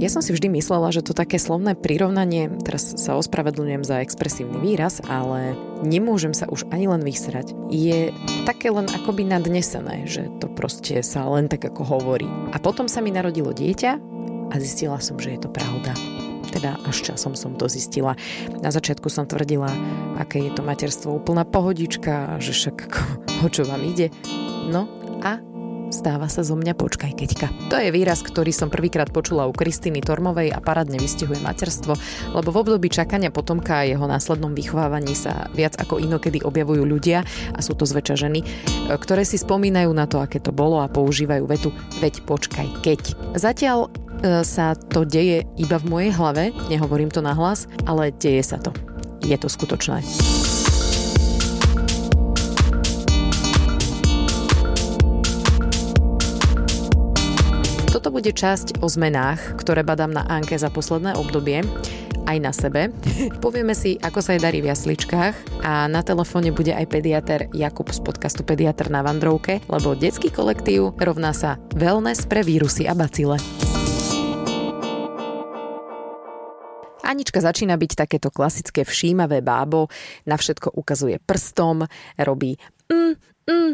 Ja som si vždy myslela, že to také slovné prirovnanie, teraz sa ospravedlňujem za expresívny výraz, ale nemôžem sa už ani len vysrať, je také len akoby nadnesené, že to proste sa len tak ako hovorí. A potom sa mi narodilo dieťa a zistila som, že je to pravda. Teda až časom som to zistila. Na začiatku som tvrdila, aké je to materstvo úplná pohodička, že však ako, o čo vám ide. No a Stáva sa zo mňa počkaj keďka. To je výraz, ktorý som prvýkrát počula u Kristýny Tormovej a paradne vystihuje materstvo, lebo v období čakania potomka a jeho následnom vychovávaní sa viac ako inokedy objavujú ľudia, a sú to zväčša ženy, ktoré si spomínajú na to, aké to bolo a používajú vetu veď počkaj keď. Zatiaľ e, sa to deje iba v mojej hlave, nehovorím to nahlas, ale deje sa to. Je to skutočné. Toto bude časť o zmenách, ktoré badám na Anke za posledné obdobie aj na sebe. Povieme si, ako sa jej darí v jasličkách a na telefóne bude aj pediater Jakub z podcastu Pediatr na Vandrovke, lebo detský kolektív rovná sa wellness pre vírusy a bacile. Anička začína byť takéto klasické všímavé bábo, na všetko ukazuje prstom, robí mm, mm,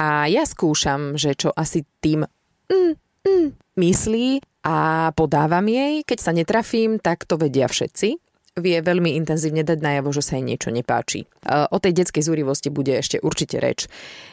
a ja skúšam, že čo asi tým mm, mm, myslí a podávam jej. Keď sa netrafím, tak to vedia všetci vie veľmi intenzívne dať najavo, že sa jej niečo nepáči. O tej detskej zúrivosti bude ešte určite reč.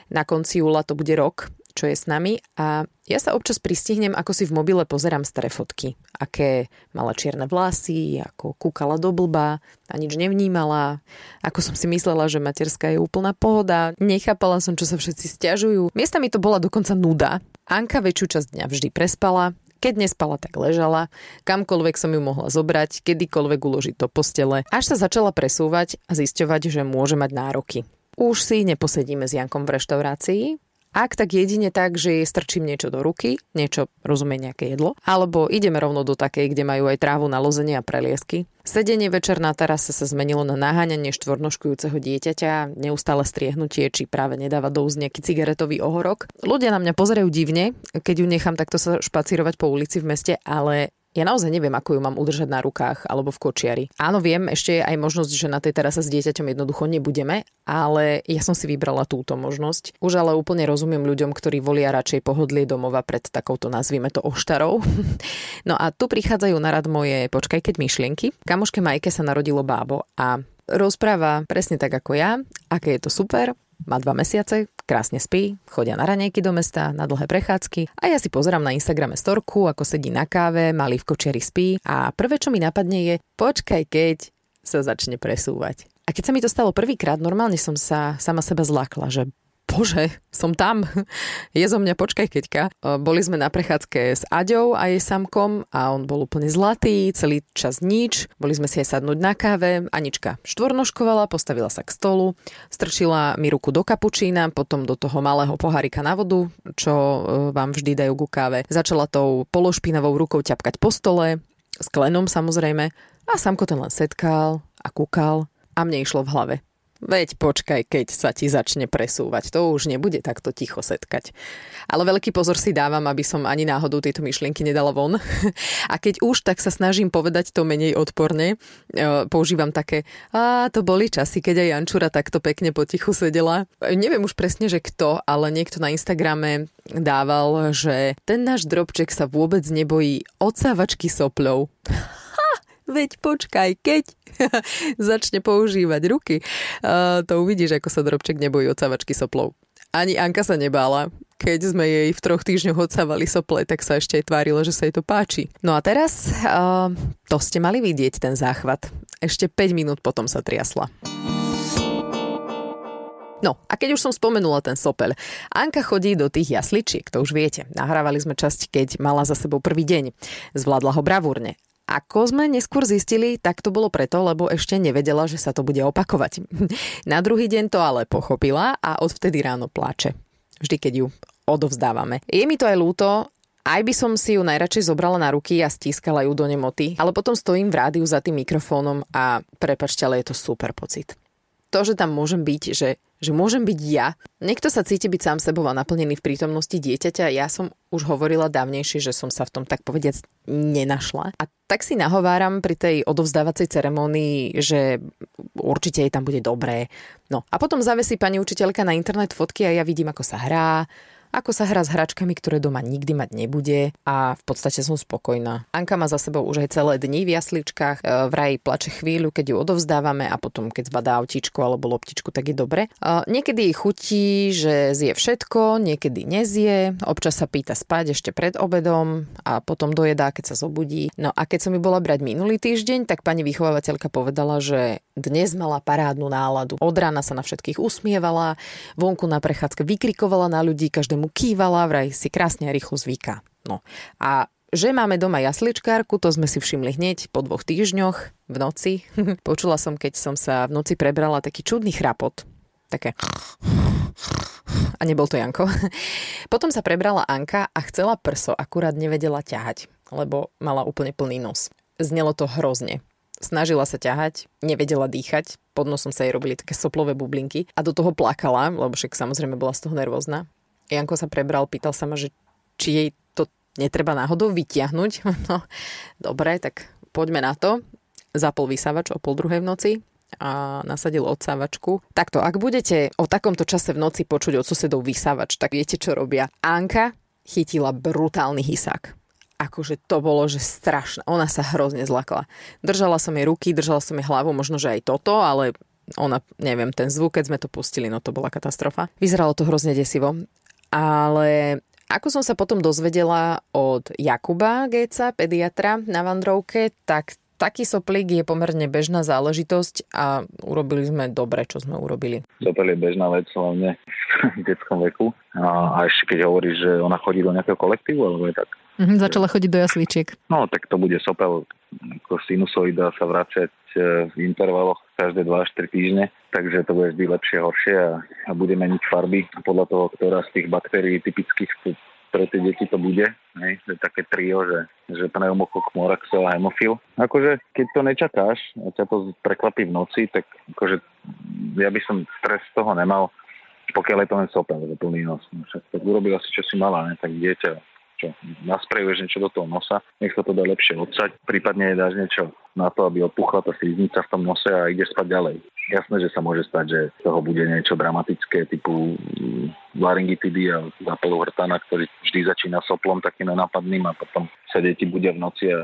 Na konci júla to bude rok, čo je s nami a ja sa občas pristihnem, ako si v mobile pozerám staré fotky. Aké mala čierne vlasy, ako kúkala do blba a nič nevnímala. Ako som si myslela, že materská je úplná pohoda. Nechápala som, čo sa všetci stiažujú. Miestami to bola dokonca nuda. Anka väčšiu časť dňa vždy prespala, keď nespala, tak ležala, kamkoľvek som ju mohla zobrať, kedykoľvek uložiť do postele, až sa začala presúvať a zisťovať, že môže mať nároky. Už si neposedíme s Jankom v reštaurácii, ak tak jedine tak, že jej strčím niečo do ruky, niečo, rozumie nejaké jedlo, alebo ideme rovno do takej, kde majú aj trávu na lozenie a preliesky. Sedenie večer na terase sa zmenilo na naháňanie štvornoškujúceho dieťaťa, neustále striehnutie, či práve nedáva do úst nejaký cigaretový ohorok. Ľudia na mňa pozerajú divne, keď ju nechám takto sa špacírovať po ulici v meste, ale ja naozaj neviem, ako ju mám udržať na rukách alebo v kočiari. Áno, viem, ešte je aj možnosť, že na tej terase s dieťaťom jednoducho nebudeme, ale ja som si vybrala túto možnosť. Už ale úplne rozumiem ľuďom, ktorí volia radšej pohodlie domova pred takouto, nazvime to, oštarou. no a tu prichádzajú na rad moje počkaj keď myšlienky. Kamoške Majke sa narodilo bábo a rozpráva presne tak ako ja, aké je to super, má dva mesiace, krásne spí, chodia na ranejky do mesta, na dlhé prechádzky a ja si pozerám na Instagrame storku, ako sedí na káve, malý v kočiari spí a prvé, čo mi napadne je, počkaj keď sa začne presúvať. A keď sa mi to stalo prvýkrát, normálne som sa sama seba zlakla, že bože, som tam, je zo mňa, počkaj keďka. Boli sme na prechádzke s Aďou a jej samkom a on bol úplne zlatý, celý čas nič. Boli sme si aj sadnúť na káve. Anička štvornoškovala, postavila sa k stolu, strčila mi ruku do kapučína, potom do toho malého pohárika na vodu, čo e, vám vždy dajú ku káve. Začala tou pološpinavou rukou ťapkať po stole, s klenom samozrejme, a samko ten len setkal a kúkal a mne išlo v hlave Veď počkaj, keď sa ti začne presúvať. To už nebude takto ticho setkať. Ale veľký pozor si dávam, aby som ani náhodou tieto myšlienky nedala von. A keď už, tak sa snažím povedať to menej odporne. E, používam také, a to boli časy, keď aj Jančura takto pekne potichu sedela. E, neviem už presne, že kto, ale niekto na Instagrame dával, že ten náš drobček sa vôbec nebojí odsávačky sopľov veď počkaj, keď začne používať ruky, to uvidíš, ako sa drobček nebojí odsavačky soplov. Ani Anka sa nebála. Keď sme jej v troch týždňoch odsávali sople, tak sa ešte aj tvárilo, že sa jej to páči. No a teraz, uh, to ste mali vidieť, ten záchvat. Ešte 5 minút potom sa triasla. No a keď už som spomenula ten sopel, Anka chodí do tých jasličiek, to už viete. Nahrávali sme časť, keď mala za sebou prvý deň. Zvládla ho bravúrne. Ako sme neskôr zistili, tak to bolo preto, lebo ešte nevedela, že sa to bude opakovať. Na druhý deň to ale pochopila a odvtedy ráno plače. Vždy, keď ju odovzdávame. Je mi to aj ľúto, aj by som si ju najradšej zobrala na ruky a stískala ju do nemoty, ale potom stojím v rádiu za tým mikrofónom a prepačte, ale je to super pocit. To, že tam môžem byť, že, že môžem byť ja. Niekto sa cíti byť sám sebou a naplnený v prítomnosti dieťaťa. Ja som už hovorila dávnejšie, že som sa v tom tak povediac nenašla. A tak si nahováram pri tej odovzdávacej ceremonii, že určite jej tam bude dobré. No a potom zavesí pani učiteľka na internet fotky a ja vidím, ako sa hrá, ako sa hrá s hračkami, ktoré doma nikdy mať nebude a v podstate som spokojná. Anka má za sebou už aj celé dni v jasličkách, e, vraj plače chvíľu, keď ju odovzdávame a potom keď zbadá autíčku alebo loptičku, tak je dobre. E, niekedy chutí, že zje všetko, niekedy nezie, občas sa pýta spať ešte pred obedom a potom dojedá, keď sa zobudí. No a keď som mi bola brať minulý týždeň, tak pani vychovávateľka povedala, že dnes mala parádnu náladu. Od rána sa na všetkých usmievala, vonku na prechádzke vykrikovala na ľudí, každému kývala, vraj si krásne a rýchlo zvyká. No a že máme doma jasličkárku, to sme si všimli hneď po dvoch týždňoch v noci. Počula som, keď som sa v noci prebrala taký čudný chrapot. Také... A nebol to Janko. Potom sa prebrala Anka a chcela prso, akurát nevedela ťahať, lebo mala úplne plný nos. Znelo to hrozne snažila sa ťahať, nevedela dýchať, pod nosom sa jej robili také soplové bublinky a do toho plakala, lebo však samozrejme bola z toho nervózna. Janko sa prebral, pýtal sa ma, že či jej to netreba náhodou vytiahnuť. No, dobre, tak poďme na to. Zapol vysávač o pol druhej v noci a nasadil odsávačku. Takto, ak budete o takomto čase v noci počuť od susedov vysávač, tak viete, čo robia. Anka chytila brutálny hysák akože to bolo, že strašné. Ona sa hrozne zlakla. Držala som jej ruky, držala som jej hlavu, možno, že aj toto, ale ona, neviem, ten zvuk, keď sme to pustili, no to bola katastrofa. Vyzeralo to hrozne desivo. Ale ako som sa potom dozvedela od Jakuba Geca, pediatra na Vandrovke, tak taký soplík je pomerne bežná záležitosť a urobili sme dobre, čo sme urobili. Sopel je bežná vec, hlavne v detskom veku. A, a ešte keď hovoríš, že ona chodí do nejakého kolektívu, alebo je tak? Mhm, začala chodiť do jasličiek. No, tak to bude sopel ako sinusoida sa vracať e, v intervaloch každé 2 až 3 týždne, takže to bude vždy lepšie, horšie a, a bude meniť farby podľa toho, ktorá z tých baktérií typických pre tie deti to bude. Hej, že také trio, že, že pneumokok, moraxel a hemofil. Akože keď to nečakáš a ťa to prekvapí v noci, tak akože ja by som stres z toho nemal, pokiaľ je to len sopel, že plný nos. No, však tak urobila si, čo si mala, ne? tak dieťa čo nasprejuješ niečo do toho nosa, nech sa to dá lepšie odsať, prípadne dáš niečo na to, aby odpuchla tá sliznica v tom nose a ide spať ďalej. Jasné, že sa môže stať, že toho bude niečo dramatické typu mm, laryngitidy a zápalu hrtana, ktorý vždy začína soplom takým nenápadným a potom sa deti budia v noci a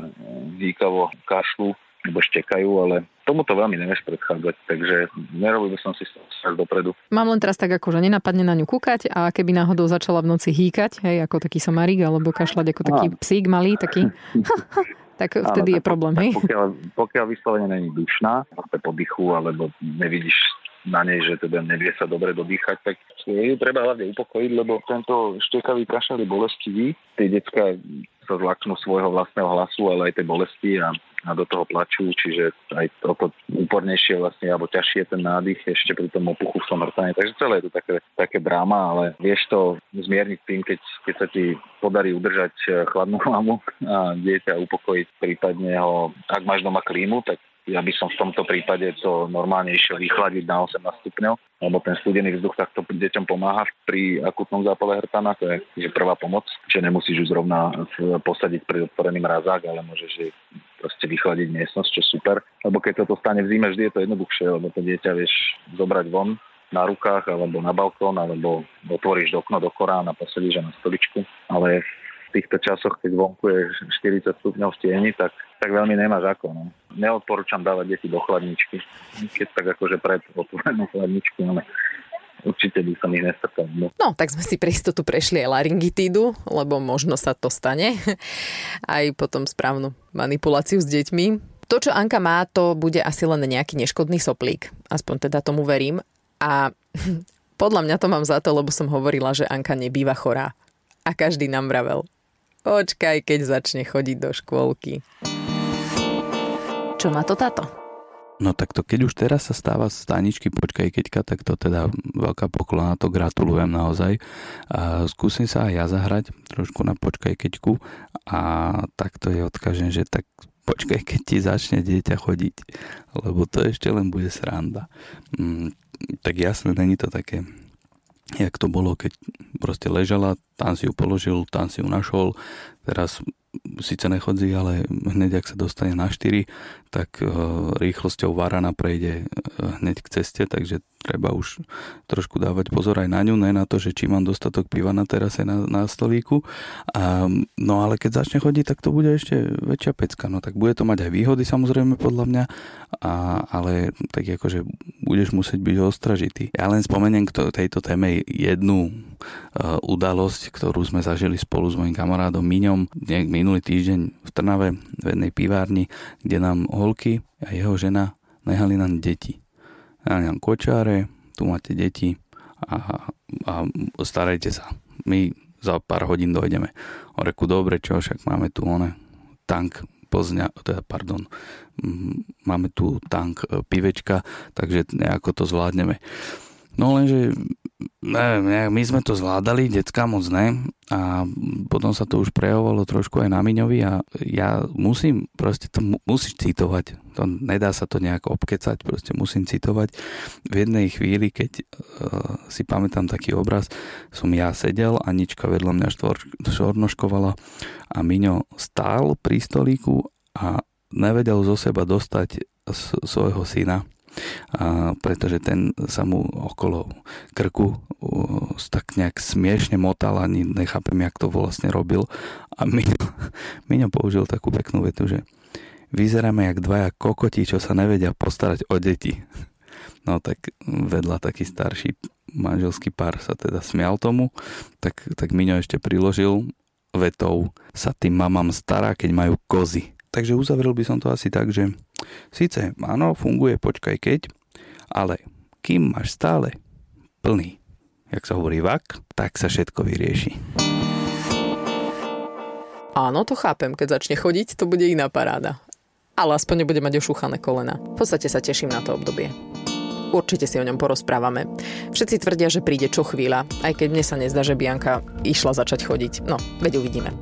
výkavo kašľú alebo štekajú, ale tomuto veľmi nevieš predchádzať, takže nerobil by som si strach dopredu. Mám len teraz tak ako, že nenapadne na ňu kúkať a keby náhodou začala v noci hýkať, hej, ako taký somarík, alebo kašľať ako taký psík malý, taký tak vtedy Áno, je problém, hej? Pokiaľ, pokiaľ vyslovene není dušná, po dychu, alebo nevidíš na nej, že teda nevie sa dobre dodýchať, tak ju treba hlavne upokojiť, lebo tento štekavý kašel je bolestivý. Tie decka sa zlaknú svojho vlastného hlasu, ale aj tej bolesti a a do toho plačú, čiže aj toto úpornejšie vlastne, alebo ťažšie ten nádych ešte pri tom opuchu v tom. Takže celé je to také, také bráma, ale vieš to zmierniť tým, keď, keď sa ti podarí udržať chladnú hlavu a dieťa upokojiť, prípadne ho, ak máš doma klímu, tak ja by som v tomto prípade to normálne išiel vychladiť na 18 stupňov, lebo ten studený vzduch takto deťom pomáha pri akutnom zápale hrtana, to je že prvá pomoc, že nemusíš ju zrovna posadiť pri otvorený mrazák, ale môžeš proste vychladiť miestnosť, čo super. Lebo keď sa to stane v zime, vždy je to jednoduchšie, lebo to dieťa vieš zobrať von na rukách alebo na balkón, alebo otvoríš okno do Korán a posadíš na stoličku. Ale týchto časoch, keď vonku je 40 stupňov v tieni, tak, tak veľmi nemáš ako. No. Neodporúčam dávať deti do chladničky. Keď tak akože pred otvorenú chladničku, ale určite by som ich nestrkal. No. no, tak sme si pre istotu prešli aj laryngitídu, lebo možno sa to stane. Aj potom správnu manipuláciu s deťmi. To, čo Anka má, to bude asi len nejaký neškodný soplík. Aspoň teda tomu verím. A podľa mňa to mám za to, lebo som hovorila, že Anka nebýva chorá. A každý nám vravel, Očkaj, keď začne chodiť do škôlky. Čo na to táto? No tak to keď už teraz sa stáva z staničky Počkaj keďka, tak to teda veľká poklona, to gratulujem naozaj. A skúsim sa aj ja zahrať trošku na Počkaj keďku a takto je odkažen, že tak počkaj, keď ti začne dieťa chodiť, lebo to ešte len bude sranda. Mm, tak jasne, není to také jak to bolo, keď proste ležala, tam si ju položil, tam si ju našol, teraz síce nechodzí, ale hneď ak sa dostane na 4, tak uh, rýchlosťou varana prejde uh, hneď k ceste, takže treba už trošku dávať pozor aj na ňu, ne na to, že či mám dostatok piva na terase na, na stolíku. A, no ale keď začne chodiť, tak to bude ešte väčšia pecka. No tak bude to mať aj výhody samozrejme podľa mňa, a, ale tak akože budeš musieť byť ostražitý. Ja len spomeniem k tejto téme jednu uh, udalosť, ktorú sme zažili spolu s mojim kamarádom Miňom nejak minulý týždeň v Trnave v jednej pivárni, kde nám holky a jeho žena nehali nám deti ja neviem, kočáre, tu máte deti a, a starajte sa. My za pár hodín dojdeme. O reku, dobre, čo, však máme tu one, tank Plzňa, teda pardon, máme tu tank e, pivečka, takže nejako to zvládneme. No lenže my sme to zvládali, decka moc ne. A potom sa to už prejavovalo trošku aj na Miňovi a ja musím, proste to musíš citovať, to nedá sa to nejak obkecať, proste musím citovať. V jednej chvíli, keď uh, si pamätám taký obraz, som ja sedel, Anička vedľa mňa štvor, šornoškovala a Miňo stál pri stolíku a nevedel zo seba dostať svojho syna a pretože ten sa mu okolo krku uh, tak nejak smiešne motal, ani nechápem, jak to vlastne robil. A Miňo použil takú peknú vetu, že vyzeráme jak dvaja kokoti, čo sa nevedia postarať o deti. No tak vedľa taký starší manželský pár sa teda smial tomu, tak, tak Miňo ešte priložil vetou sa tým mamám stará, keď majú kozy. Takže uzavrel by som to asi tak, že síce áno, funguje počkaj keď, ale kým máš stále plný, jak sa hovorí vak, tak sa všetko vyrieši. Áno, to chápem, keď začne chodiť, to bude iná paráda. Ale aspoň nebude mať ošúchané kolena. V podstate sa teším na to obdobie. Určite si o ňom porozprávame. Všetci tvrdia, že príde čo chvíľa, aj keď mne sa nezdá, že Bianka išla začať chodiť. No, veď uvidíme.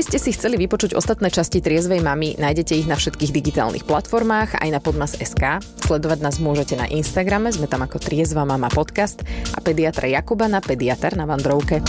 By ste si chceli vypočuť ostatné časti Triezvej mamy, nájdete ich na všetkých digitálnych platformách, aj na podmas.sk. Sledovať nás môžete na Instagrame, sme tam ako Triezva mama podcast a pediatra Jakuba na pediatr na Vandrovke.